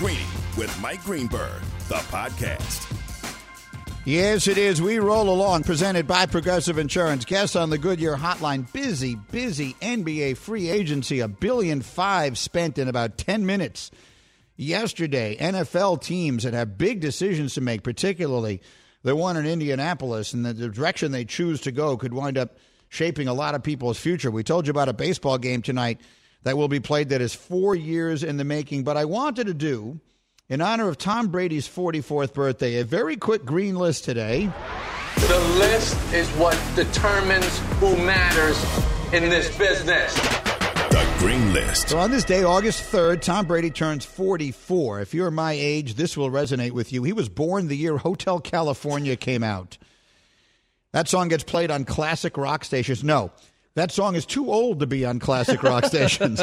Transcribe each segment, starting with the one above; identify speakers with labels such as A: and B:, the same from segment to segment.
A: Greeny with Mike Greenberg, the podcast.
B: Yes, it is. We roll along, presented by Progressive Insurance. Guests on the Goodyear Hotline. Busy, busy NBA free agency. A billion five spent in about 10 minutes. Yesterday, NFL teams that have big decisions to make, particularly the one in Indianapolis, and the direction they choose to go could wind up shaping a lot of people's future. We told you about a baseball game tonight that will be played that is four years in the making. But I wanted to do, in honor of Tom Brady's 44th birthday, a very quick green list today.
C: The list is what determines who matters in this business.
A: The Green List.
B: So on this day, August 3rd, Tom Brady turns 44. If you're my age, this will resonate with you. He was born the year Hotel California came out. That song gets played on classic rock stations. No, that song is too old to be on classic rock stations.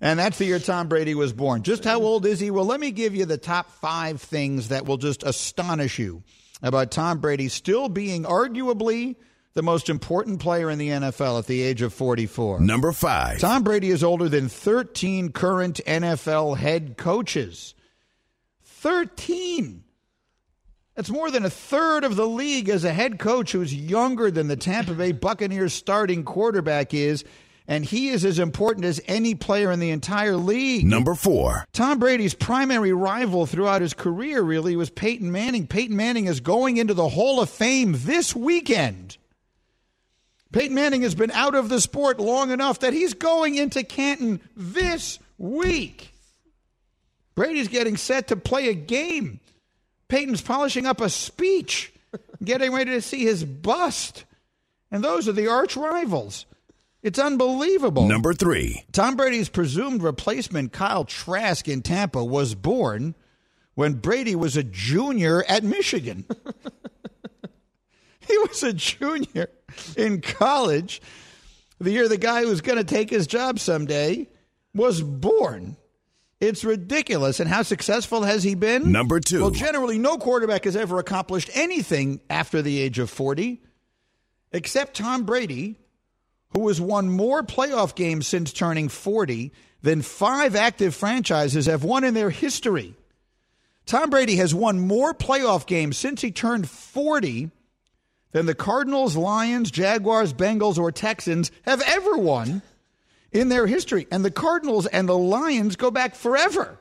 B: and that's the year Tom Brady was born. Just how old is he? Well, let me give you the top five things that will just astonish you about Tom Brady still being arguably the most important player in the NFL at the age of 44.
A: Number five.
B: Tom Brady is older than 13 current NFL head coaches. 13. That's more than a third of the league as a head coach who's younger than the Tampa Bay Buccaneers starting quarterback is, and he is as important as any player in the entire league.
A: Number four.
B: Tom Brady's primary rival throughout his career really was Peyton Manning. Peyton Manning is going into the Hall of Fame this weekend. Peyton Manning has been out of the sport long enough that he's going into Canton this week. Brady's getting set to play a game. Peyton's polishing up a speech, getting ready to see his bust. And those are the arch rivals. It's unbelievable.
A: Number three.
B: Tom Brady's presumed replacement, Kyle Trask in Tampa, was born when Brady was a junior at Michigan. he was a junior in college. The year the guy who's going to take his job someday was born. It's ridiculous. And how successful has he been?
A: Number two.
B: Well, generally, no quarterback has ever accomplished anything after the age of 40, except Tom Brady, who has won more playoff games since turning 40 than five active franchises have won in their history. Tom Brady has won more playoff games since he turned 40 than the Cardinals, Lions, Jaguars, Bengals, or Texans have ever won in their history. And the Cardinals and the Lions go back forever.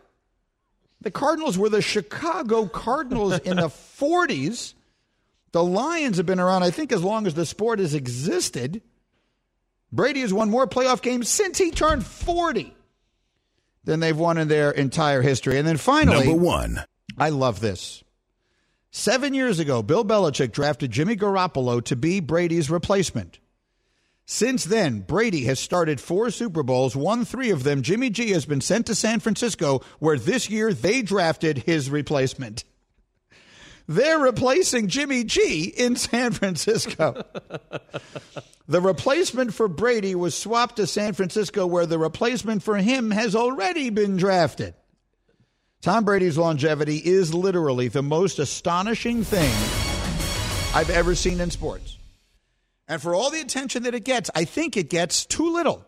B: The Cardinals were the Chicago Cardinals in the 40s. The Lions have been around, I think, as long as the sport has existed. Brady has won more playoff games since he turned 40 than they've won in their entire history. And then finally,
A: Number one.
B: I love this. Seven years ago, Bill Belichick drafted Jimmy Garoppolo to be Brady's replacement. Since then, Brady has started four Super Bowls, won three of them. Jimmy G has been sent to San Francisco, where this year they drafted his replacement. They're replacing Jimmy G in San Francisco. the replacement for Brady was swapped to San Francisco, where the replacement for him has already been drafted. Tom Brady's longevity is literally the most astonishing thing I've ever seen in sports. And for all the attention that it gets, I think it gets too little.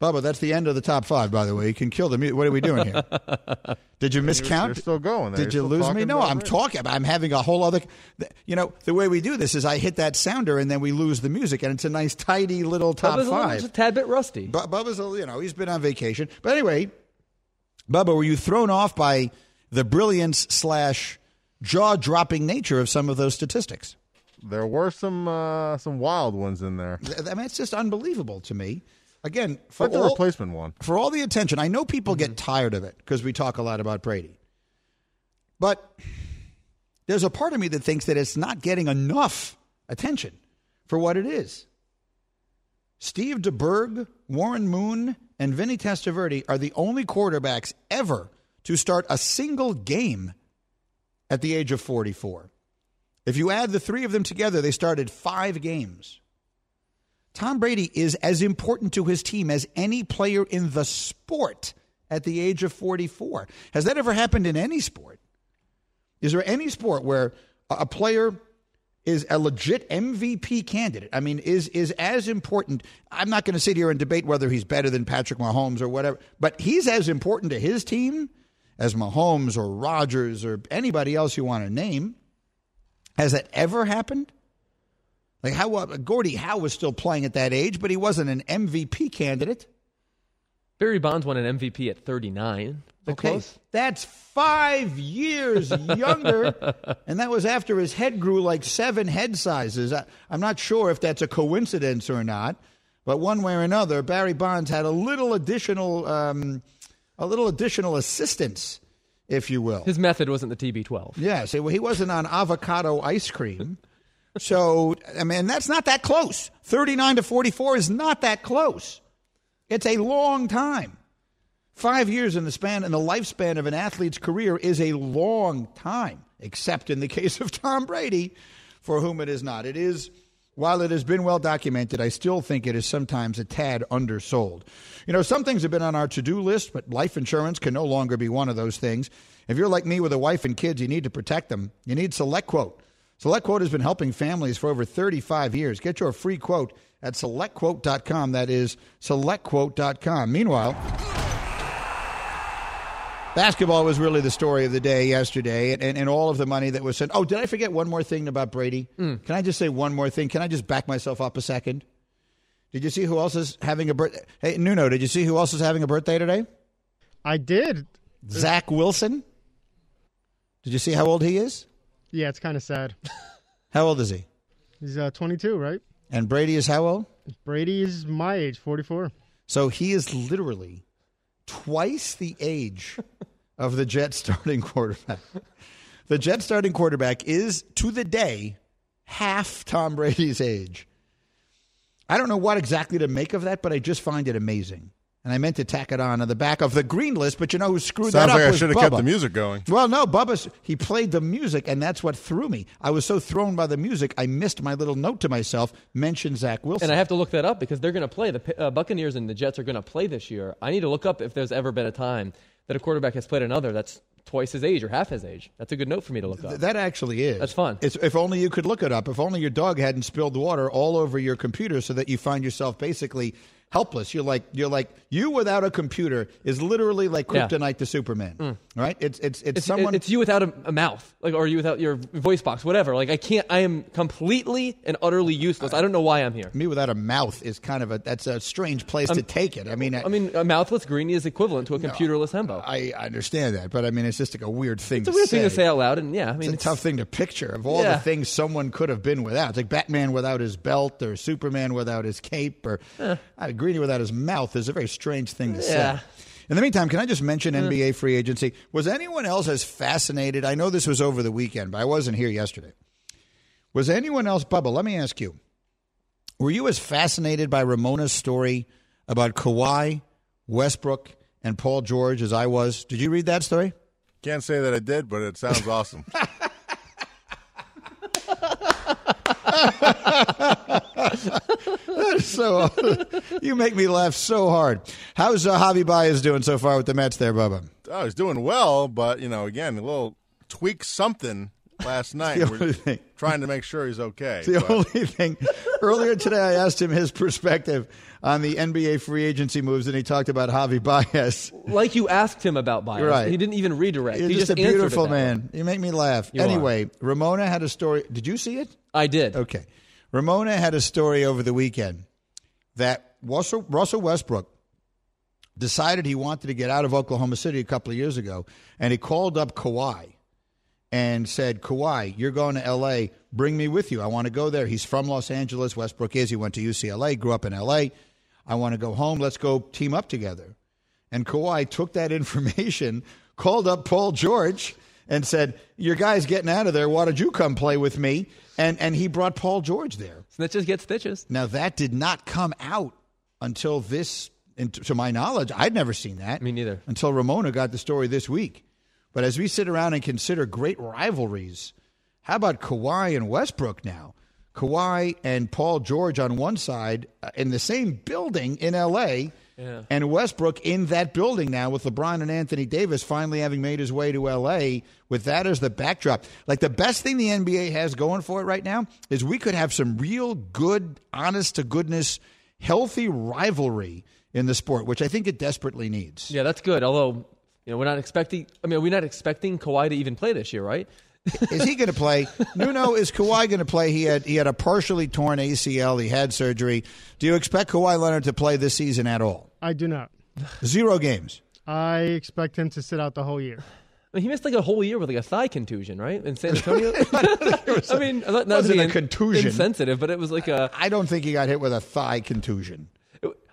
B: Bubba, that's the end of the top five, by the way. You can kill the music. What are we doing here? Did you miscount?
D: You're still going. There.
B: Did
D: You're
B: you lose me? No, I'm
D: Brady.
B: talking. I'm having a whole other. You know, the way we do this is I hit that sounder and then we lose the music, and it's a nice, tidy little top
E: Bubba's a little-
B: five.
E: just a tad bit rusty.
B: Bu- Bubba's, a, you know, he's been on vacation. But anyway, Bubba, were you thrown off by the brilliance slash jaw dropping nature of some of those statistics?
D: There were some uh, some wild ones in there.
B: I mean, it's just unbelievable to me. Again, for
D: Like the
B: all,
D: replacement one.
B: for all the attention, I know people get tired of it because we talk a lot about Brady. But there's a part of me that thinks that it's not getting enough attention for what it is. Steve DeBerg Warren Moon and Vinny Testaverde are the only quarterbacks ever to start a single game at the age of 44. If you add the three of them together, they started five games. Tom Brady is as important to his team as any player in the sport at the age of 44. Has that ever happened in any sport? Is there any sport where a player is a legit MVP candidate? I mean, is is as important. I'm not going to sit here and debate whether he's better than Patrick Mahomes or whatever, but he's as important to his team as Mahomes or Rodgers or anybody else you want to name. Has that ever happened? Like how uh, Gordie Howe was still playing at that age, but he wasn't an MVP candidate.
E: Barry Bonds won an MVP at 39.
B: Okay,
E: Close.
B: that's five years younger, and that was after his head grew like seven head sizes. I, I'm not sure if that's a coincidence or not, but one way or another, Barry Bonds had a little additional, um, a little additional assistance, if you will.
E: His method wasn't the TB12.
B: Yes, it, he wasn't on avocado ice cream. So, I mean, that's not that close. 39 to 44 is not that close. It's a long time. Five years in the span and the lifespan of an athlete's career is a long time, except in the case of Tom Brady, for whom it is not. It is, while it has been well documented, I still think it is sometimes a tad undersold. You know, some things have been on our to do list, but life insurance can no longer be one of those things. If you're like me with a wife and kids, you need to protect them. You need SelectQuote. SelectQuote has been helping families for over 35 years. Get your free quote at selectquote.com. That is selectquote.com. Meanwhile, basketball was really the story of the day yesterday and, and, and all of the money that was sent. Oh, did I forget one more thing about Brady? Can I just say one more thing? Can I just back myself up a second? Did you see who else is having a birthday? Hey, Nuno, did you see who else is having a birthday today?
F: I did.
B: Zach Wilson. Did you see how old he is?
F: Yeah, it's kind of sad.
B: How old is he?
F: He's uh, 22, right?
B: And Brady is how old?
F: Brady is my age, 44.
B: So he is literally twice the age of the Jet starting quarterback. The Jet starting quarterback is, to the day, half Tom Brady's age. I don't know what exactly to make of that, but I just find it amazing. And I meant to tack it on on the back of the green list, but you know who screwed
D: Sounds
B: that up
D: like I should have kept the music going.
B: Well, no, Bubba, he played the music, and that's what threw me. I was so thrown by the music, I missed my little note to myself, mention Zach Wilson.
E: And I have to look that up because they're going to play. The uh, Buccaneers and the Jets are going to play this year. I need to look up if there's ever been a time that a quarterback has played another that's twice his age or half his age. That's a good note for me to look up.
B: That actually is.
E: That's fun.
B: It's, if only you could look it up. If only your dog hadn't spilled water all over your computer, so that you find yourself basically helpless. You're like you're like you without a computer is literally like
E: Yeah. Mm.
B: kryptonite to Superman. Right? It's it's it's,
E: it's,
B: someone.
E: it's you without a, a mouth, like, or you without your voice box, whatever. Like, I can't. I am completely and utterly useless. I don't know why I'm here.
B: me without a mouth is kind of a that's a strange place to take it. I mean,
E: I mean, a mouthless Greeny is equivalent to a computerless hembo.
B: I I understand that, but I mean, it's just like a weird thing.
E: it's a
B: to
E: weird
B: say.
E: thing to say out loud, and yeah, I mean,
B: It's a tough thing to picture of all
E: Yeah.
B: the things someone could have been without. It's like Batman without his belt, or Superman without his cape, or uh, Greeny without his mouth is a very strange thing to
E: Yeah.
B: say. In the meantime, can I just mention mm. NBA free agency? Was anyone else as fascinated? I know this was over the weekend, but I wasn't here yesterday. Was anyone else, Bubba? Let me ask you: Were you as fascinated by Ramona's story about Kawhi, Westbrook, and Paul George as I was? Did you read that story?
D: Can't say that I did, but it sounds awesome.
B: so you make me laugh so hard. How's uh, Javy Baez doing so far with the Mets there, Bubba?
D: oh, he's doing well, but you know, again, a little tweak something last night.
B: the
D: We're
B: only thing.
D: trying to make sure he's okay.
B: The
D: but-
B: only thing. Earlier today, I asked him his perspective on the NBA free agency moves, and he talked about Javy Baez.
E: like you asked him about Baez.
B: Right.
E: He didn't even redirect.
B: You're
E: he
B: just,
E: just,
B: a
E: answered
B: beautiful man. You make me laugh.
E: You are.
B: anyway, Ramona had a story. Did you see it?
E: I did.
B: Okay. Ramona had a story over the weekend that Russell, Russell Westbrook decided he wanted to get out of Oklahoma City a couple of years ago, and he called up Kawhi and said, Kawhi, you're going to L.A. Bring me with you. I want to go there. He's from Los Angeles. Westbrook is. He went to UCLA, grew up in L.A. I want to go home. Let's go team up together. And Kawhi took that information, called up Paul George, and said, Your guy's getting out of there. Why don't you come play with me? And, and he brought Paul George there.
E: Snitches get stitches.
B: Now, that did not come out until this, to my knowledge, I'd never seen that.
E: Me neither.
B: Until Ramona got the story this week. But as we sit around and consider great rivalries, how about Kawhi and Westbrook now? Kawhi and Paul George on one side uh, in the same building in L.A.
E: Yeah.
B: And Westbrook in that building now with LeBron and Anthony Davis finally having made his way to LA with that as the backdrop. Like the best thing the NBA has going for it right now is we could have some real good, honest to goodness, healthy rivalry in the sport, which I think it desperately needs.
E: Yeah, that's good. Although, you know, we're not expecting. I mean, we're not expecting Kawhi to even play this year, right?
B: is he going to play? Nuno, is Kawhi going to play? He had he had a partially torn ACL. He had surgery. Do you expect Kawhi Leonard to play this season at all?
F: I do not.
B: Zero games.
F: I expect him to sit out the whole year.
E: I mean, he missed like a whole year with like a thigh contusion, right? In San Antonio. I mean, not, not
B: wasn't a contusion.
E: insensitive, but it was like a.
B: I don't think he got hit with a thigh contusion.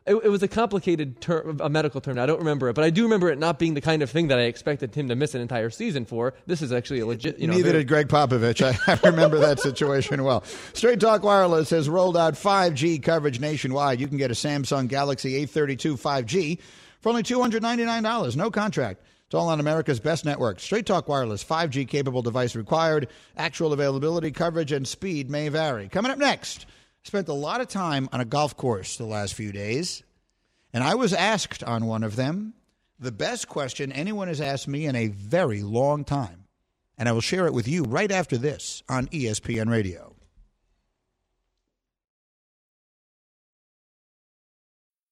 E: It, it, was a complicated term, a medical term. I don't remember it, but I do remember it not being the kind of thing that I expected him to miss an entire season for. This is actually a legit. You know,
B: Neither
E: very-
B: did Gregg Popovich. I, I remember that situation well. Straight Talk Wireless has rolled out 5G coverage nationwide. You can get a Samsung Galaxy A32 5G for only $299. No contract. It's all on America's best network. Straight Talk Wireless, 5G capable device required. Actual availability, coverage, and speed may vary. Coming up next, spent a lot of time on a golf course the last few days, and I was asked on one of them the best question anyone has asked me in a very long time and I will share it with you right after this on ESPN Radio.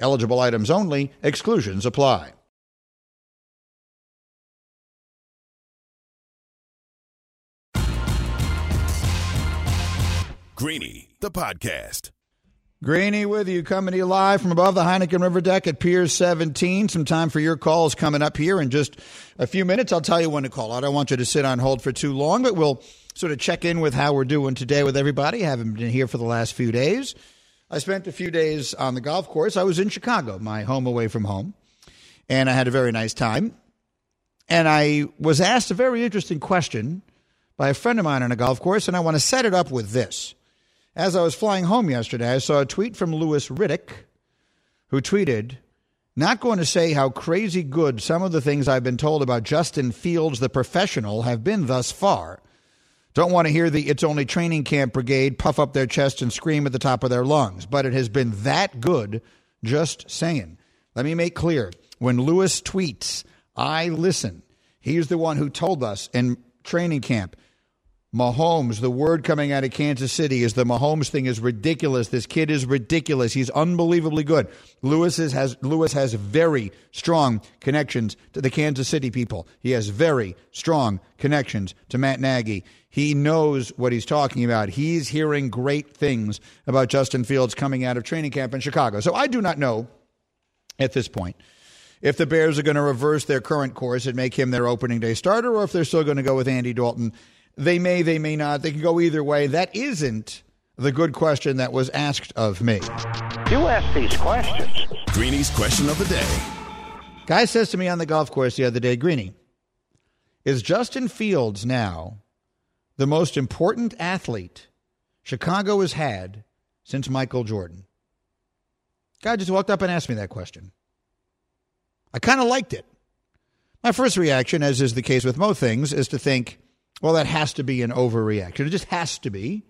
B: Eligible items only, exclusions apply.
A: Greeny, the podcast.
B: Greeny with you, coming to you live from above the Heineken River deck at Pier 17. Some time for your calls coming up here in just a few minutes. I'll tell you when to call. I don't want you to sit on hold for too long, but we'll sort of check in with how we're doing today with everybody. haven't been here for the last few days. I spent a few days on the golf course. I was in Chicago, my home away from home, and I had a very nice time. And I was asked a very interesting question by a friend of mine on a golf course, and I want to set it up with this. As I was flying home yesterday, I saw a tweet from Louis Riddick, who tweeted, Not going to say how crazy good some of the things I've been told about Justin Fields, the professional, have been thus far. Don't want to hear the It's Only Training Camp Brigade puff up their chest and scream at the top of their lungs, but it has been that good, just saying. Let me make clear when Louis tweets, I listen. He's the one who told us in training camp Mahomes, the word coming out of Kansas City is the Mahomes thing is ridiculous. This kid is ridiculous. He's unbelievably good. Louis is, has Louis has very strong connections to the Kansas City people. He has very strong connections to Matt Nagy. He knows what he's talking about. He's hearing great things about Justin Fields coming out of training camp in Chicago. So I do not know at this point if the Bears are going to reverse their current course and make him their opening day starter or if they're still going to go with Andy Dalton. They may, they may not. They can go either way. That isn't the good question that was asked of me.
G: You ask these questions.
A: Greeny's question of the day.
B: Guy says to me on the golf course the other day, Greeny, is Justin Fields now the most important athlete Chicago has had since Michael Jordan? Guy just walked up and asked me that question. I kind of liked it. My first reaction, as is the case with most things, is to think, well, that has to be an overreaction. It just has to be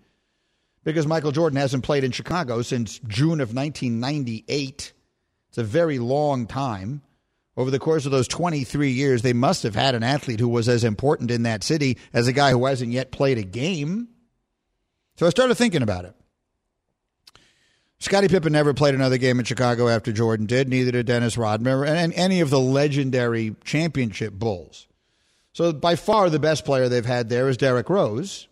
B: because Michael Jordan hasn't played in Chicago since June of 1998. It's a very long time. Over the course of those 23 years, they must have had an athlete who was as important in that city as a guy who hasn't yet played a game. So I started thinking about it. Scottie Pippen never played another game in Chicago after Jordan did. Neither did Dennis Rodman and any of the legendary championship Bulls. So by far the best player they've had there is Derrick Rose.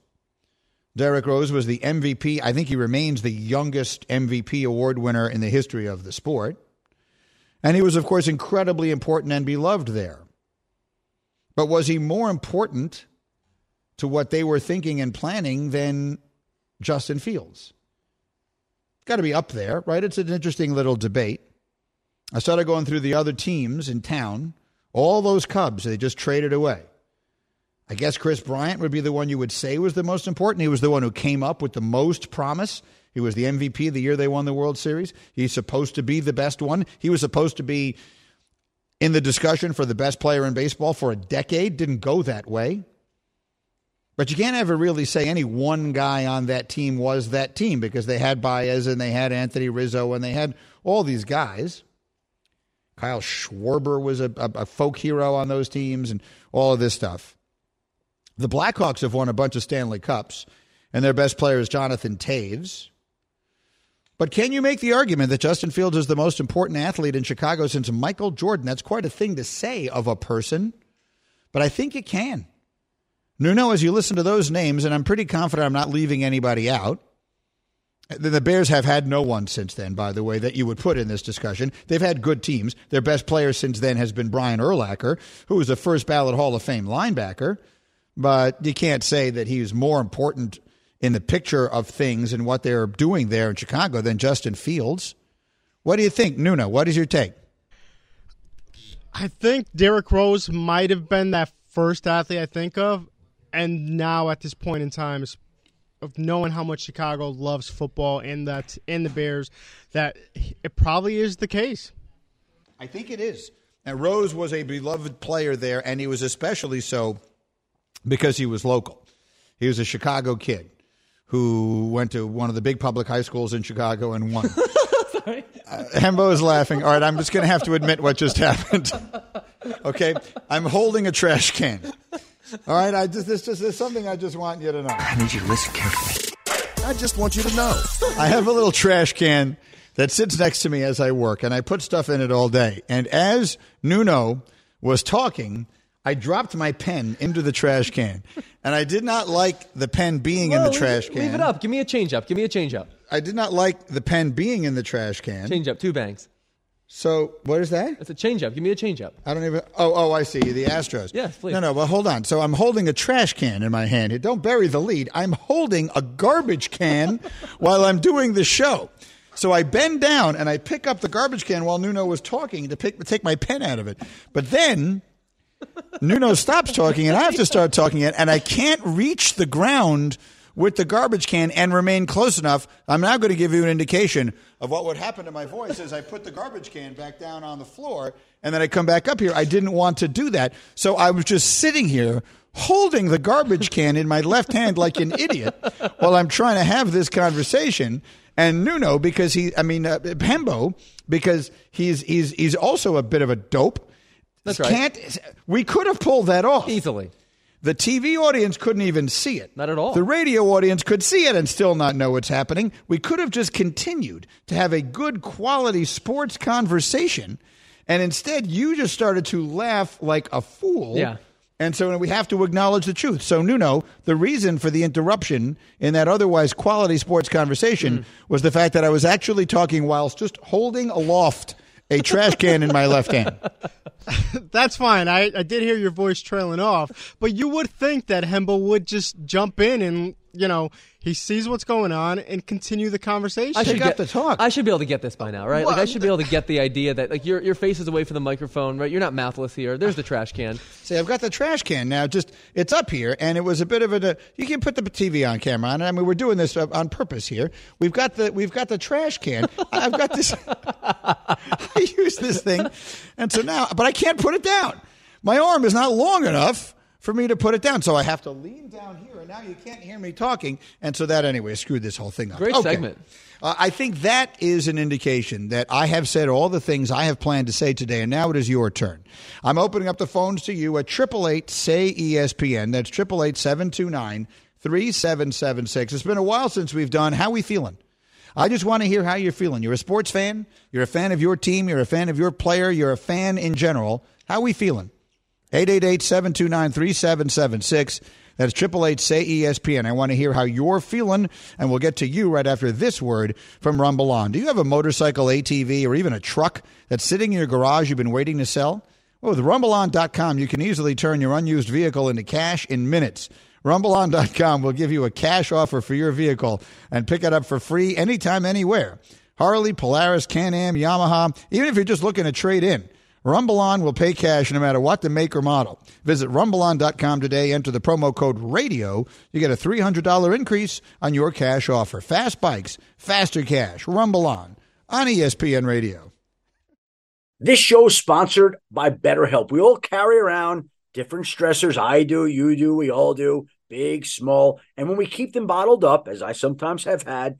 B: Derrick Rose was the MVP. I think he remains the youngest MVP award winner in the history of the sport. And he was, of course, incredibly important and beloved there. But was he more important to what they were thinking and planning than Justin Fields? Got to be up there, right? It's an interesting little debate. I started going through the other teams in town. All those Cubs, they just traded away. I guess Kris Bryant would be the one you would say was the most important. He was the one who came up with the most promise. He was the MVP the year they won the World Series. He's supposed to be the best one. He was supposed to be in the discussion for the best player in baseball for a decade. Didn't go that way. But you can't ever really say any one guy on that team was that team because they had Baez and they had Anthony Rizzo and they had all these guys. Kyle Schwarber was a, a, a folk hero on those teams and all of this stuff. The Blackhawks have won a bunch of Stanley Cups, and their best player is Jonathan Toews. But can you make the argument that Justin Fields is the most important athlete in Chicago since Michael Jordan? That's quite a thing to say of a person, but I think you can. Nuno, as you listen to those names, and I'm pretty confident I'm not leaving anybody out. The Bears have had no one since then, by the way, that you would put in this discussion. They've had good teams. Their best player since then has been Brian Urlacher, who was a first ballot Hall of Fame linebacker. But you can't say that he's more important in the picture of things and what they're doing there in Chicago than Justin Fields. What do you think, Nuno? What is your take?
F: I think Derrick Rose might have been that first athlete I think of, and now at this point in time, of knowing how much Chicago loves football and that in the Bears, that it probably is the case.
B: I think it is. And Rose was a beloved player there, and he was especially so because he was local. He was a Chicago kid who went to one of the big public high schools in Chicago and won. Sorry. Uh, Hembo is laughing. All right, I'm just going to have to admit what just happened. okay, I'm holding a trash can. All right, I just this just is something I just want you to know.
H: I need you to listen carefully.
D: I just want you to know.
B: I have a little trash can that sits next to me as I work, and I put stuff in it all day. And as Nuno was talking, I dropped my pen into the trash can, and I did not like the pen being in the trash can.
E: Leave it up. Give me a change up. Give me a change up.
B: I did not like the pen being in the trash can.
E: Change up. Two bangs.
B: So what is that?
E: It's a change up. Give me a change up.
B: I don't even. Oh, oh, I see. The Astros.
E: Yes, please.
B: No, no. Well, hold on. So I'm holding a trash can in my hand. Don't bury the lead. I'm holding a garbage can while I'm doing the show. So I bend down and I pick up the garbage can while Nuno was talking to pick, take my pen out of it. But then Nuno stops talking and I have to start talking it, and I can't reach the ground with the garbage can and remain close enough. I'm now going to give you an indication of what would happen to my voice as I put the garbage can back down on the floor and then I come back up here. I didn't want to do that. So I was just sitting here holding the garbage can in my left hand like an idiot while I'm trying to have this conversation. And Nuno, because he, I mean, uh, Hembo, because he's, he's, he's also a bit of a dope.
E: That's right.
B: Can't, we could have pulled that off.
E: Easily.
B: The TV audience couldn't even see it.
E: Not at all.
B: The radio audience could see it and still not know what's happening. We could have just continued to have a good quality sports conversation. And instead, you just started to laugh like a fool.
E: Yeah.
B: And so we have to acknowledge the truth. So, Nuno, the reason for the interruption in that otherwise quality sports conversation
E: Mm.
B: was the fact that I was actually talking whilst just holding aloft a trash can in my left hand.
F: That's fine. I, I did hear your voice trailing off, but you would think that Hembo would just jump in and you know, he sees what's going on and continue the conversation.
E: I should
B: Pick
E: get
B: the talk.
E: I should be able to get this by now, right? like I should be able to get the idea that like your your face is away from the microphone, right? You're not mouthless here. There's the trash can.
B: See, I've got the trash can now. Just it's up here, and it was a bit of a. You can put the TV on camera on. it. I mean, we're doing this uh, on purpose here. We've got the we've got the trash can. I've got this. I use this thing, and so now, but I can't put it down. My arm is not long enough for me to put it down, so I have to lean down here, and now you can't hear me talking, and so that anyway screwed this whole thing up.
E: Great
B: Okay.
E: segment.
B: Uh, I think that is an indication that I have said all the things I have planned to say today, and now it is your turn. I'm opening up the phones to you at triple eight say ESPN. That's triple eight seven two nine three seven seven six. It's been a while since we've done. How we feeling? I just want to hear how you're feeling. You're a sports fan. You're a fan of your team. You're a fan of your player. You're a fan in general. How we feeling? 888-729-3776. That's 888 say E ESPN. I want to hear how you're feeling, and we'll get to you right after this word from Rumble On. Do you have a motorcycle, ATV, or even a truck that's sitting in your garage you've been waiting to sell? Well, with RumbleOn.com, you can easily turn your unused vehicle into cash in minutes. RumbleOn.com will give you a cash offer for your vehicle and pick it up for free anytime, anywhere. Harley, Polaris, Can-Am, Yamaha, even if you're just looking to trade in. RumbleOn will pay cash no matter what the make or model. Visit RumbleOn.com today. Enter the promo code RADIO. You get a $300 increase on your cash offer. Fast bikes, faster cash. Rumble On ESPN Radio.
H: This show is sponsored by BetterHelp. We all carry around different stressors. I do, you do, we all do, big, small. And when we keep them bottled up, as I sometimes have had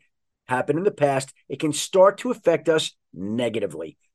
H: happen in the past, it can start to affect us negatively.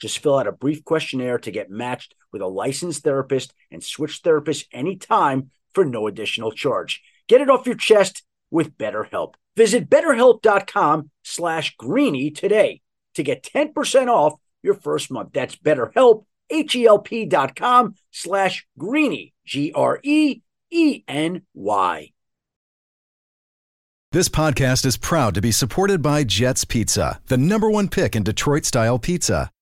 H: Just fill out a brief questionnaire to get matched with a licensed therapist and switch therapists anytime for no additional charge. Get it off your chest with BetterHelp. Visit betterhelp.com slash greeny today to get 10% off your first month. That's betterhelp, H-E-L-P dot com slash greeny, G-R-E-E-N-Y.
I: This podcast is proud to be supported by Jets Pizza, the number one pick in Detroit style pizza.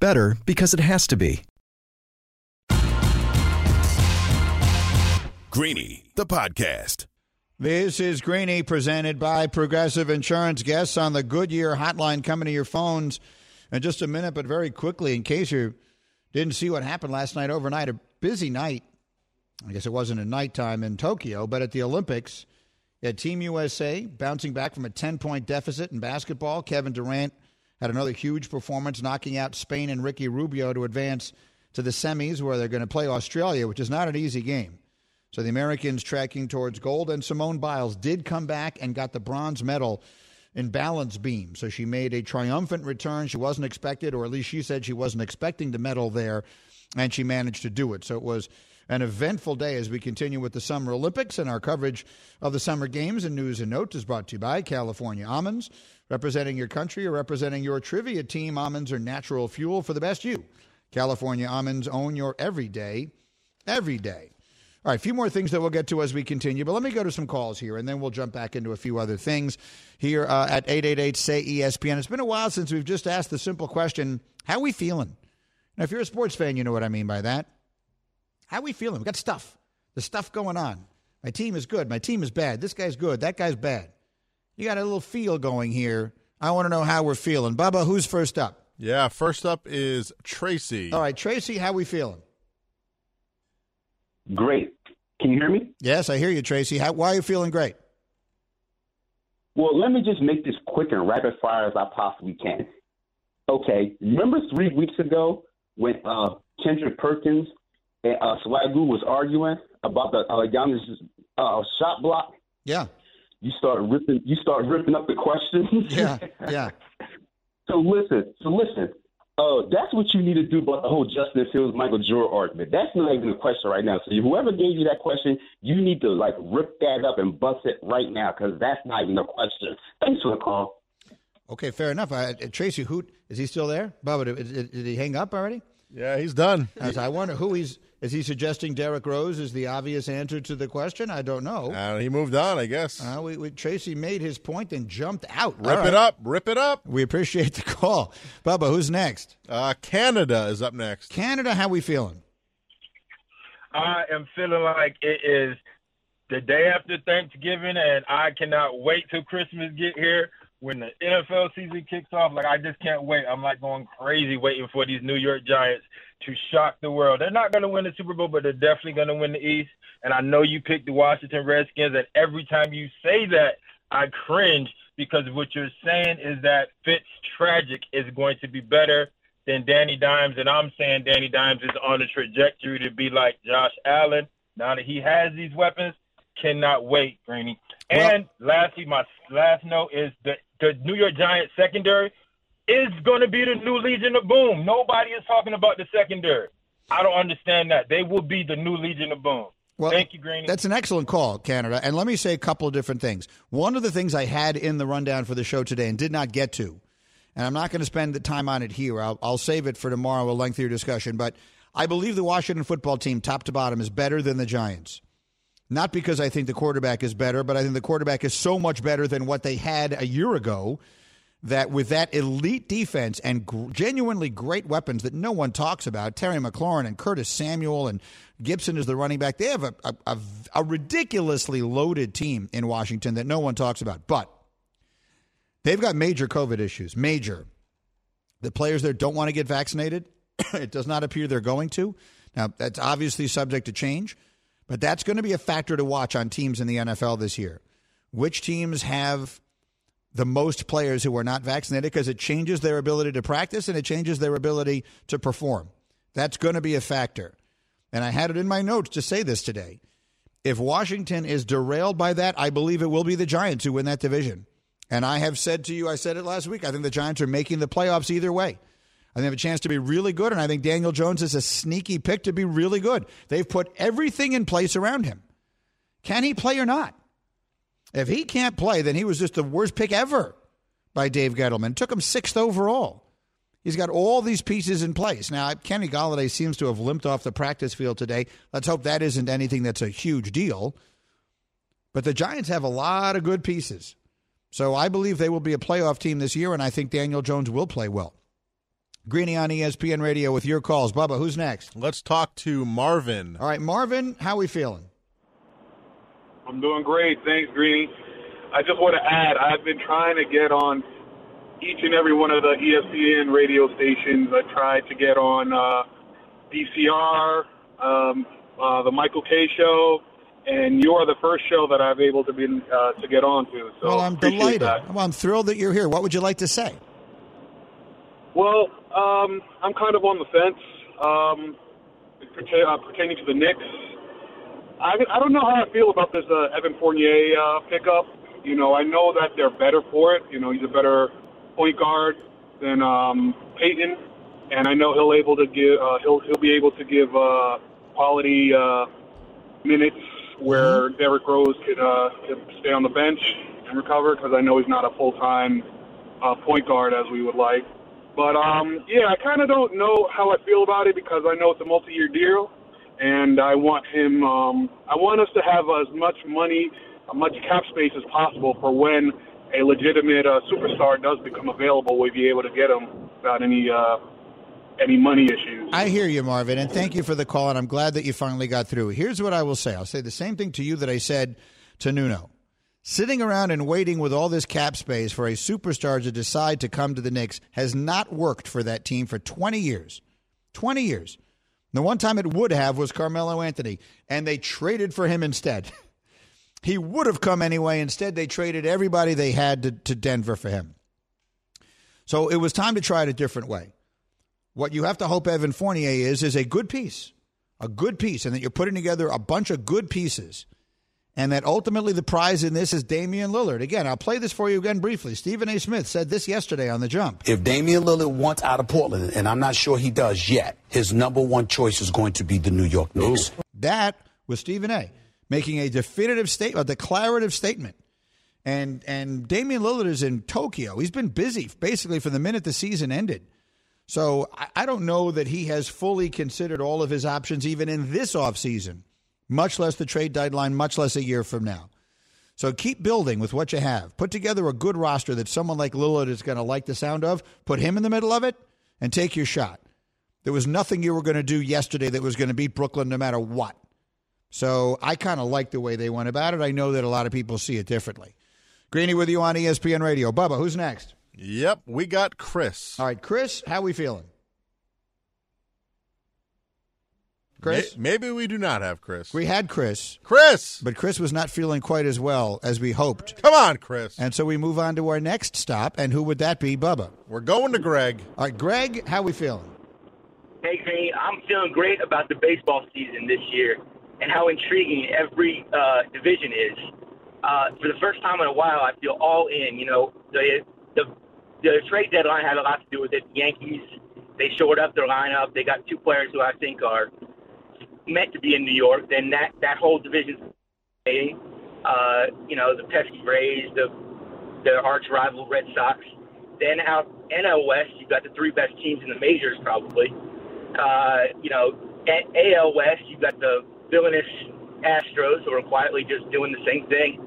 I: Better because it has to be.
A: Greeny, the podcast.
B: This is Greeny presented by Progressive Insurance. Guests on the Goodyear hotline coming to your phones in just a minute, but very quickly, in case you didn't see what happened last night overnight, a busy night. I guess it wasn't a nighttime in Tokyo, but at the Olympics, at Team USA bouncing back from a 10 point deficit in basketball. Kevin Durant had another huge performance, knocking out Spain and Ricky Rubio to advance to the semis, where they're going to play Australia, which is not an easy game. So the Americans tracking towards gold, and Simone Biles did come back and got the bronze medal in balance beam. So she made a triumphant return. She wasn't expected, or at least she said she wasn't expecting the medal there, and she managed to do it. So it was an eventful day as we continue with the Summer Olympics, and our coverage of the Summer Games and News and Notes is brought to you by California Almonds. Representing your country or representing your trivia team, almonds are natural fuel for the best you. California Almonds own your everyday, every day. All right, a few more things that we'll get to as we continue, but let me go to some calls here, and then we'll jump back into a few other things here uh, at 888-SAY-ESPN. It's been a while since we've just asked the simple question, how we feeling? Now, if you're a sports fan, you know what I mean by that. How we feeling? We got stuff. There's stuff going on. My team is good. My team is bad. This guy's good. That guy's bad. You got a little feel going here. I want to know how we're feeling. Bubba, who's first up?
D: Yeah, first up is Tracy.
B: All right, Tracy, how we feeling?
J: Great. Can you hear me?
B: Yes, I hear you, Tracy. How, why are you feeling great?
J: Well, let me just make this quick and rapid fire as I possibly can. Okay, remember three weeks ago when uh, Kendrick Perkins and uh, Swagoo was arguing about the uh, Giannis uh, shot block?
B: Yeah.
J: You start ripping. You start ripping up the questions.
B: Yeah, yeah.
J: so listen. So listen. Uh, that's what you need to do about the whole Justin Fields, Michael Jordan argument. That's not even a question right now. So whoever gave you that question, you need to like rip that up and bust it right now because that's not even a question. Thanks for the call.
B: Okay, fair enough. Uh, Tracy Hoot, is he still there? Bubba, did, did, did he hang up already?
D: Yeah, he's done.
B: As I wonder who he's. Is he suggesting Derrick Rose is the obvious answer to the question? I don't know.
D: Uh, he moved on, I guess.
B: Uh, we, we, Tracy made his point and jumped out.
D: Rip
B: All
D: it up. Rip it up.
B: We appreciate the call. Bubba, who's next?
D: Uh, Canada is up next.
B: Canada, how we feeling?
K: I am feeling like it is the day after Thanksgiving, and I cannot wait till Christmas get here. When the NFL season kicks off, like I just can't wait. I'm like going crazy waiting for these New York Giants to shock the world. They're not going to win the Super Bowl, but they're definitely going to win the East. And I know you picked the Washington Redskins, and every time you say that, I cringe because what you're saying is that Fitz Tragic is going to be better than Danny Dimes, and I'm saying Danny Dimes is on a trajectory to be like Josh Allen. Now that he has these weapons, cannot wait, Greeny. And lastly, my last note is that the New York Giants secondary is going to be the new Legion of Boom. Nobody is talking about the secondary. I don't understand that. They will be the new Legion of Boom.
B: Well,
K: Thank you, Greeny.
B: That's an excellent call, Canada. And let me say a couple of different things. One of the things I had in the rundown for the show today and did not get to, and I'm not going to spend the time on it here. I'll, I'll save it for tomorrow, a lengthier discussion. But I believe the Washington football team, top to bottom, is better than the Giants. Not because I think the quarterback is better, but I think the quarterback is so much better than what they had a year ago that with that elite defense and genuinely great weapons that no one talks about, Terry McLaurin and Curtis Samuel and Gibson is the running back, they have a, a, a, a ridiculously loaded team in Washington that no one talks about. But they've got major COVID issues, major. The players there don't want to get vaccinated. it does not appear they're going to. Now, that's obviously subject to change, but that's going to be a factor to watch on teams in the NFL this year. Which teams have the most players who are not vaccinated because it changes their ability to practice and it changes their ability to perform. That's going to be a factor. And I had it in my notes to say this today. If Washington is derailed by that, I believe it will be the Giants who win that division. And I have said to you, I said it last week, I think the Giants are making the playoffs either way. I think they have a chance to be really good, and I think Daniel Jones is a sneaky pick to be really good. They've put everything in place around him. Can he play or not? If he can't play, then he was just the worst pick ever by Dave Gettleman. Took him sixth overall. He's got all these pieces in place. Now, Kenny Golladay seems to have limped off the practice field today. Let's hope that isn't anything that's a huge deal. But the Giants have a lot of good pieces. So I believe they will be a playoff team this year, and I think Daniel Jones will play well. Greeny on ESPN Radio with your calls. Bubba, who's next?
D: Let's talk to Marvin.
B: All right, Marvin, how are we feeling?
L: I'm doing great. Thanks, Greeny. I just want to add, I've been trying to get on each and every one of the ESPN radio stations. I tried to get on uh, DCR, um, uh, the Michael Kay Show, and you're the first show that I've able to be uh, to get on to. So
B: well, I'm delighted.
L: that.
B: Well, I'm thrilled that you're here. What would you like to say?
L: Well, um, I'm kind of on the fence um, uh, pertaining to the Knicks. I, I don't know how I feel about this uh, Evan Fournier uh, pickup. You know, I know that they're better for it. You know, he's a better point guard than um, Peyton, and I know he'll able to give uh, he'll he'll be able to give uh, quality uh, minutes where Derrick Rose could, uh, could stay on the bench and recover because I know he's not a full time uh, point guard as we would like. But um, yeah, I kind of don't know how I feel about it because I know it's a multi-year deal, and I want him. Um, I want us to have as much money, as much cap space as possible for when a legitimate uh, superstar does become available. We'll be able to get him without any uh, any money issues.
B: I hear you, Marvin, and thank you for the call, and I'm glad that you finally got through. Here's what I will say I'll say the same thing to you that I said to Nuno. Sitting around and waiting with all this cap space for a superstar to decide to come to the Knicks has not worked for that team for 20 years. 20 years. The one time it would have was Carmelo Anthony, and they traded for him instead. he would have come anyway. Instead, they traded everybody they had to, to Denver for him. So it was time to try it a different way. What you have to hope Evan Fournier is is a good piece, a good piece, and that you're putting together a bunch of good pieces, and that ultimately the prize in this is Damian Lillard. Again, I'll play this for you again briefly. Stephen A. Smith said this yesterday on the jump.
M: If Damian Lillard wants out of Portland, and I'm not sure he does yet, his number one choice is going to be the New York Knicks.
B: That was Stephen A. making a definitive statement, a declarative statement. And and Damian Lillard is in Tokyo. He's been busy basically from the minute the season ended. So I, I don't know that he has fully considered all of his options even in this offseason, much less the trade deadline, much less a year from now. So keep building with what you have. Put together a good roster that someone like Lillard is going to like the sound of. Put him in the middle of it and take your shot. There was nothing you were going to do yesterday that was going to beat Brooklyn no matter what. So I kind of like the way they went about it. I know that a lot of people see it differently. Greeny with you on ESPN Radio. Bubba, who's next?
D: Yep, we got Chris.
B: All right, Chris, how we feeling? Chris?
D: Maybe we do not have Chris.
B: We had Chris.
D: Chris!
B: But Chris was not feeling quite as well as we hoped.
D: Come on, Chris.
B: And so we move on to our next stop. And who would that be, Bubba?
D: We're going to Greg.
B: All right, Greg, how we feeling?
N: Hey, Green, I'm feeling great about the baseball season this year and how intriguing every uh, division is. Uh, for the first time in a while, I feel all in. You know, the, the the trade deadline had a lot to do with it. The Yankees, they shored up their lineup. They got two players who I think are meant to be in New York. Then that that whole division, uh, you know, the pesky Rays, the the arch rival Red Sox. Then out NL West, you've got the three best teams in the majors probably. Uh, you know, at AL West, you've got the villainous Astros who are quietly just doing the same thing.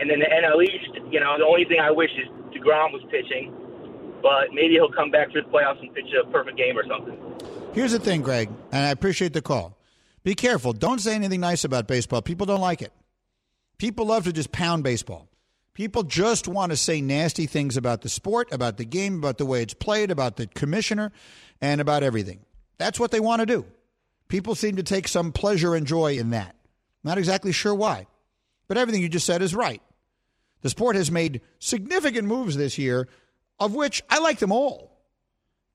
N: And then the NL East, you know, the only thing I wish is DeGrom was pitching, but maybe he'll come back to the playoffs and pitch a perfect game or something.
B: Here's the thing, Greg, and I appreciate the call. Be careful. Don't say anything nice about baseball. People don't like it. People love to just pound baseball. People just want to say nasty things about the sport, about the game, about the way it's played, about the commissioner, and about everything. That's what they want to do. People seem to take some pleasure and joy in that. Not exactly sure why, but everything you just said is right. The sport has made significant moves this year, of which I like them all.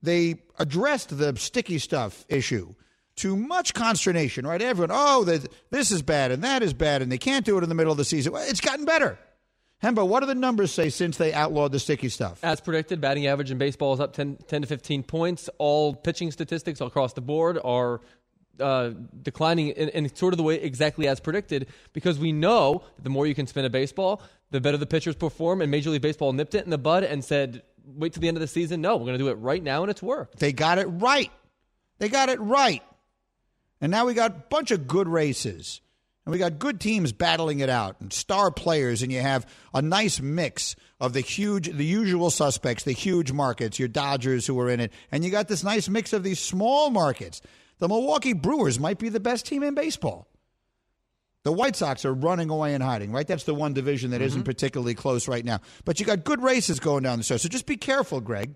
B: They addressed the sticky stuff issue to much consternation, right? Everyone, oh, the, this is bad and that is bad, and they can't do it in the middle of the season. Well, it's gotten better. Hembo, what do the numbers say since they outlawed the sticky stuff?
E: As predicted, batting average in baseball is up 10, 10 to 15 points. All pitching statistics across the board are uh, declining in, in, sort of the way exactly as predicted because we know the more you can spin a baseball, the better the pitchers perform. And Major League Baseball nipped it in the bud and said, wait till the end of the season. No, we're going to do it right now, and it's worked.
B: They got it right. They got it right. And now we got a bunch of good races. And we got good teams battling it out and star players, and you have a nice mix of the huge, the usual suspects, the huge markets, your Dodgers who are in it, and you got this nice mix of these small markets. The Milwaukee Brewers might be the best team in baseball. The White Sox are running away and hiding, right? That's the one division that
E: Mm-hmm.
B: not particularly close right now. But you got good races going down the stretch. So just be careful, Greg.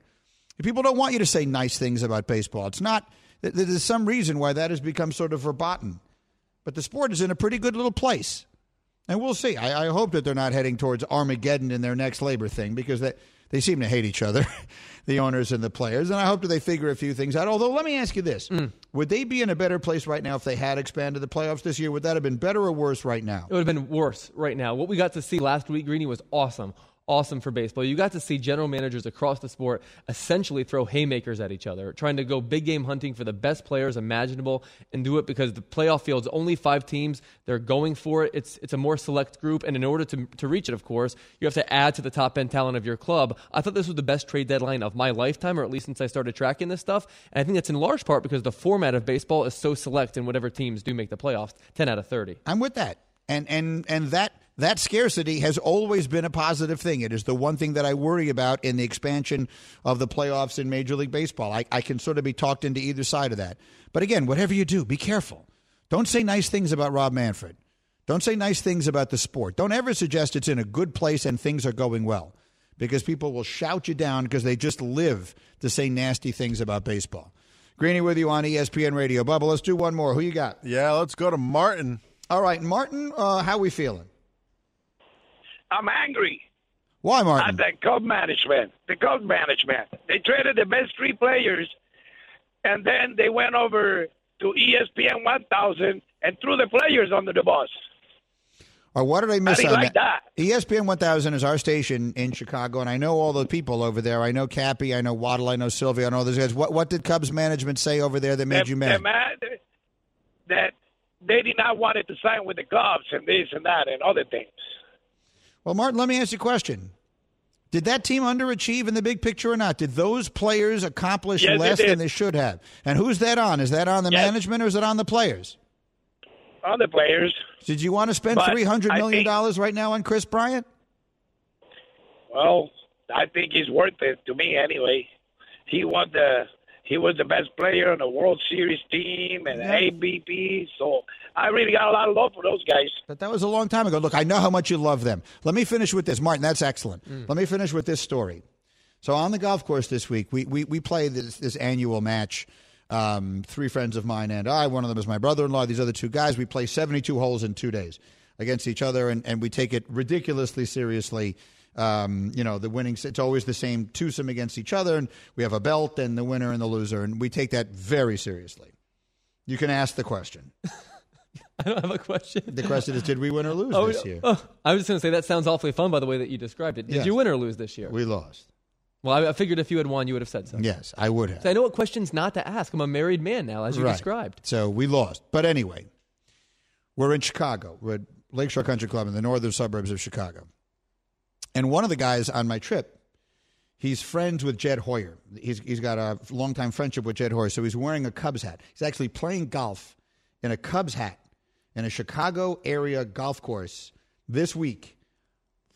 B: People don't want you to say nice things about baseball. It's not, there's some reason why that has become sort of verboten. But the sport is in a pretty good little place. And we'll see. I, I hope that they're not heading towards Armageddon in their next labor thing because they, they seem to hate each other, the owners and the players. And I hope that they figure a few things out. Although, let me ask you this mm. Would they be in a better place right now if they had expanded the playoffs this year? Would that have been better or worse right now?
E: It would have been worse right now. What we got to see last week, Greeny, was awesome. Awesome for baseball. You got to see general managers across the sport essentially throw haymakers at each other, trying to go big game hunting for the best players imaginable and do it because the playoff field's only five teams. They're going for it. It's, it's a more select group. And in order to, to reach it, of course, you have to add to the top end talent of your club. I thought this was the best trade deadline of my lifetime, or at least since I started tracking this stuff. And I think that's in large part because the format of baseball is so select in whatever teams do make the playoffs 10 out of 30.
B: I'm with that. And and and that that scarcity has always been a positive thing. It is the one thing that I worry about in the expansion of the playoffs in Major League Baseball. I, I can sort of be talked into either side of that. But again, whatever you do, be careful. Don't say nice things about Rob Manfred. Don't say nice things about the sport. Don't ever suggest it's in a good place and things are going well because people will shout you down because they just live to say nasty things about baseball. Greeny with you on ESPN Radio. Bubba, let's do one more. Who you got?
D: Yeah, let's go to Martin.
B: All right, Martin, uh, how we feeling?
G: I'm angry.
B: Why, Martin?
O: Uh, the Cub management. The Cub management. They traded the best three players, and then they went over to ESPN 1000 and threw the players under the bus.
B: Or what did I miss
O: I didn't
B: on
O: like that.
B: E ESPN 1000 is our station in Chicago, and I know all the people over there. I know Cappy, I know Waddle, I know Sylvia, I know those guys. What what did Cubs management say over there that made
O: the,
B: you
O: the
B: mad?
O: that they did not want it to sign with the Cubs and this and that and other things.
B: Well, Martin, let me ask you a question. Did that team underachieve in the big picture or not? Did those players accomplish
O: Yes,
B: less
O: did.
B: than they should have? And who's that on? Is that on the
O: Yes.
B: management or is it on the players?
O: On the players.
B: Did you want to spend three hundred million dollars right now on Kris Bryant?
O: Well, I think he's worth it to me anyway. He won the he was the best player on the World Series team and
B: Yeah.
O: MVP. So I really got a lot of love for those guys.
B: But that was a long time ago. Look, I know how much you love them. Let me finish with this, Martin. That's excellent. Let me finish with this story. So on the golf course this week, we we, we play this, this annual match. Um, three friends of mine and I. One of them is my brother-in-law. These other two guys. We play seventy-two holes in two days against each other, and, and we take it ridiculously seriously. Um, you know, the winning. It's always the same twosome against each other, and we have a belt and the winner and the loser, and we take that very seriously. You can ask the question.
E: I don't have a question.
B: The question is, did we win or lose
E: Oh,
B: this year?
E: oh, I was just going to say that sounds awfully fun by the way that you described it. Did
B: Yes.
E: you win or lose this year?
B: We lost.
E: Well, I, I figured if you had won, you would have said so.
B: Yes, I would have.
E: So I know what questions not to ask. I'm a married man now, as you
B: Right.
E: described.
B: So we lost. But anyway, we're in Chicago. We're at Lakeshore Country Club in the northern suburbs of Chicago. And one of the guys on my trip, he's friends with Jed Hoyer. He's, he's got a longtime friendship with Jed Hoyer. So he's wearing a Cubs hat. He's actually playing golf in a Cubs hat in a Chicago area golf course this week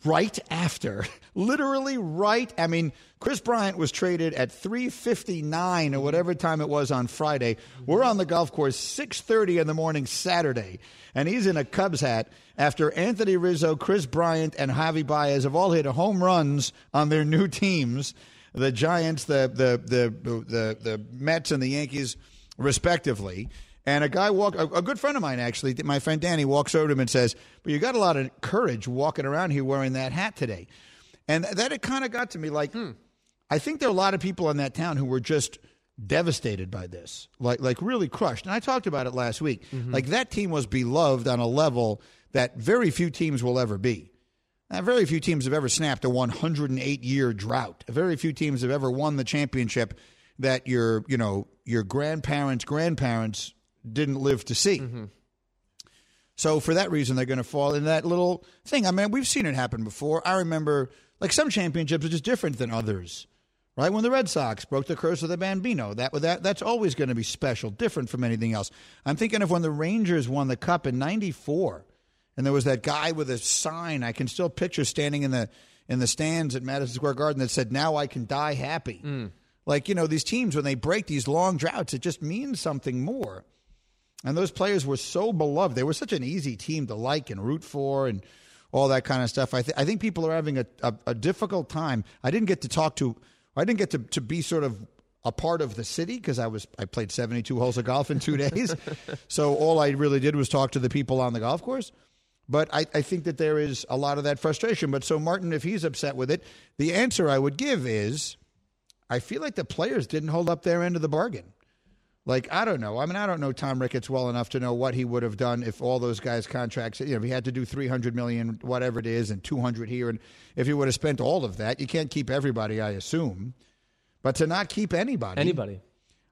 B: right after, literally right. I mean, Kris Bryant was traded at 3:59 or whatever time it was on Friday. We're on the golf course 6:30 in the morning Saturday, and he's in a Cubs hat after Anthony Rizzo, Kris Bryant, and Javy Baez have all hit home runs on their new teams, the Giants, the the the the, the Mets, and the Yankees, respectively. And a guy walk a, a good friend of mine actually, my friend Danny walks over to him and says, "But you got a lot of courage walking around here wearing that hat today." And that it kind of got to me like I think there are a lot of people in that town who were just devastated by this. Like like really crushed. And I talked about it last week. Like that team was beloved on a level that very few teams will ever be. Uh, very few teams have ever snapped a 108 year drought. Very few teams have ever won the championship that your you know your grandparents grandparents didn't live to see. Mm-hmm. So for that reason, they're going to fall in that little thing. I mean, we've seen it happen before. I remember like some championships are just different than others. Right when the Red Sox broke the curse of the Bambino, that that that's always going to be special, different from anything else. I'm thinking of when the Rangers won the Cup in '94, and there was that guy with a sign. I can still picture standing in the in the stands at Madison Square Garden that said, "Now I can die happy." Mm. Like you know, these teams when they break these long droughts, it just means something more. And those players were so beloved. They were such an easy team to like and root for, and all that kind of stuff. I, th- I think people are having a, a, a difficult time. I didn't get to talk to, I didn't get to, to be sort of a part of the city because I was I played 72 holes of golf in two days. so all I really did was talk to the people on the golf course. But I, I think that there is a lot of that frustration. But so Martin, if he's upset with it, the answer I would give is I feel like the players didn't hold up their end of the bargain. Like I don't know. I mean, I don't know Tom Ricketts well enough to know what he would have done if all those guys' contracts. You know, if he had to do three hundred million, whatever it is, and two hundred here, and if he would have spent all of that, you can't keep everybody, I assume. But to not keep anybody,
E: Anybody.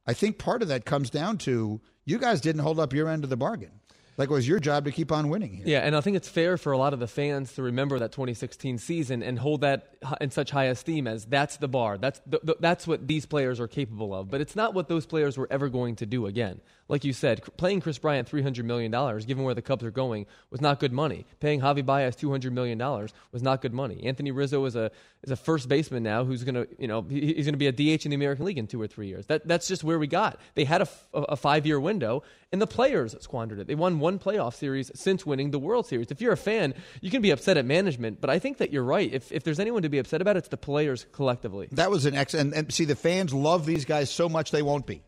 B: I think part of that comes down to you guys didn't hold up your end of the bargain. Like it was your job to keep on winning here.
E: Yeah, and I think it's fair for a lot of the fans to remember that 2016 season and hold that in such high esteem as that's the bar. That's the, the, that's what these players are capable of. But it's not what those players were ever going to do again. Like you said, playing Kris Bryant 300 million dollars, given where the Cubs are going, was not good money. Paying Javy Baez 200 million dollars was not good money. Anthony Rizzo is a is a first baseman now who's going to you know he's going to be a DH in the American League in two or three years. That that's just where we got. They had a- a five year window, and the players squandered it. They won one playoff series since winning the World Series. If you're a fan, you can be upset at management, but I think that you're right. If if there's anyone to be upset about, it's the players collectively.
B: That was an excellent. And, and see, the fans love these guys so much they won't be.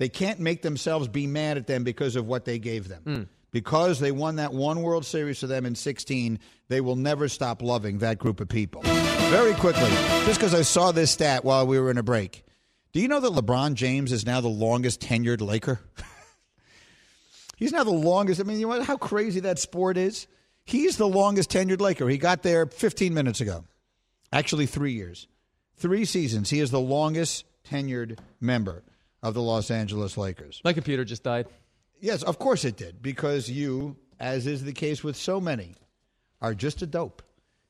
B: They can't make themselves be mad at them because of what they gave them. Hmm. because they won that one World Series for them in 16, they will never stop loving that group of people. Very quickly, just because I saw this stat while we were in a break. Do you know that LeBron James is now the longest tenured Laker? He's now the longest. I mean, you know how crazy that sport is? He's the longest tenured Laker. He got there 15 minutes ago. Actually, three years. Three seasons. He is the longest tenured member of the Los Angeles Lakers.
E: My computer just died.
B: Yes, of course it did, because you, as is the case with so many, are just a dope.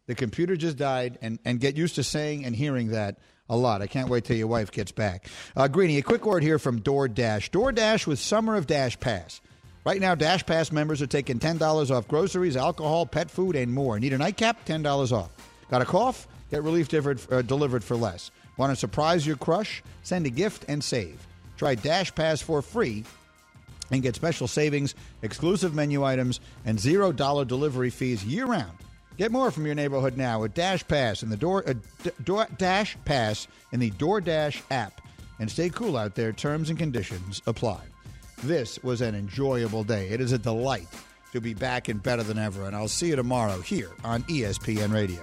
B: The computer just died, and, and get used to saying and hearing that a lot. I can't wait till your wife gets back. Uh, Greeny, a quick word here from DoorDash. DoorDash with Summer of Dash Pass. Right now, Dash Pass members are taking $10 off groceries, alcohol, pet food, and more. Need a nightcap? $10 off. Got a cough? Get relief delivered, uh, delivered for less. Want to surprise your crush? Send a gift and save. Try Dash Pass for free and get special savings, exclusive menu items, and $0 delivery fees year round. Get more from your neighborhood now with Dash Pass in the door, uh, D- door Dash Pass in the DoorDash app. And stay cool out there. Terms and conditions apply. This was an enjoyable day. It is a delight to be back and better than ever. And I'll see you tomorrow here on ESPN Radio.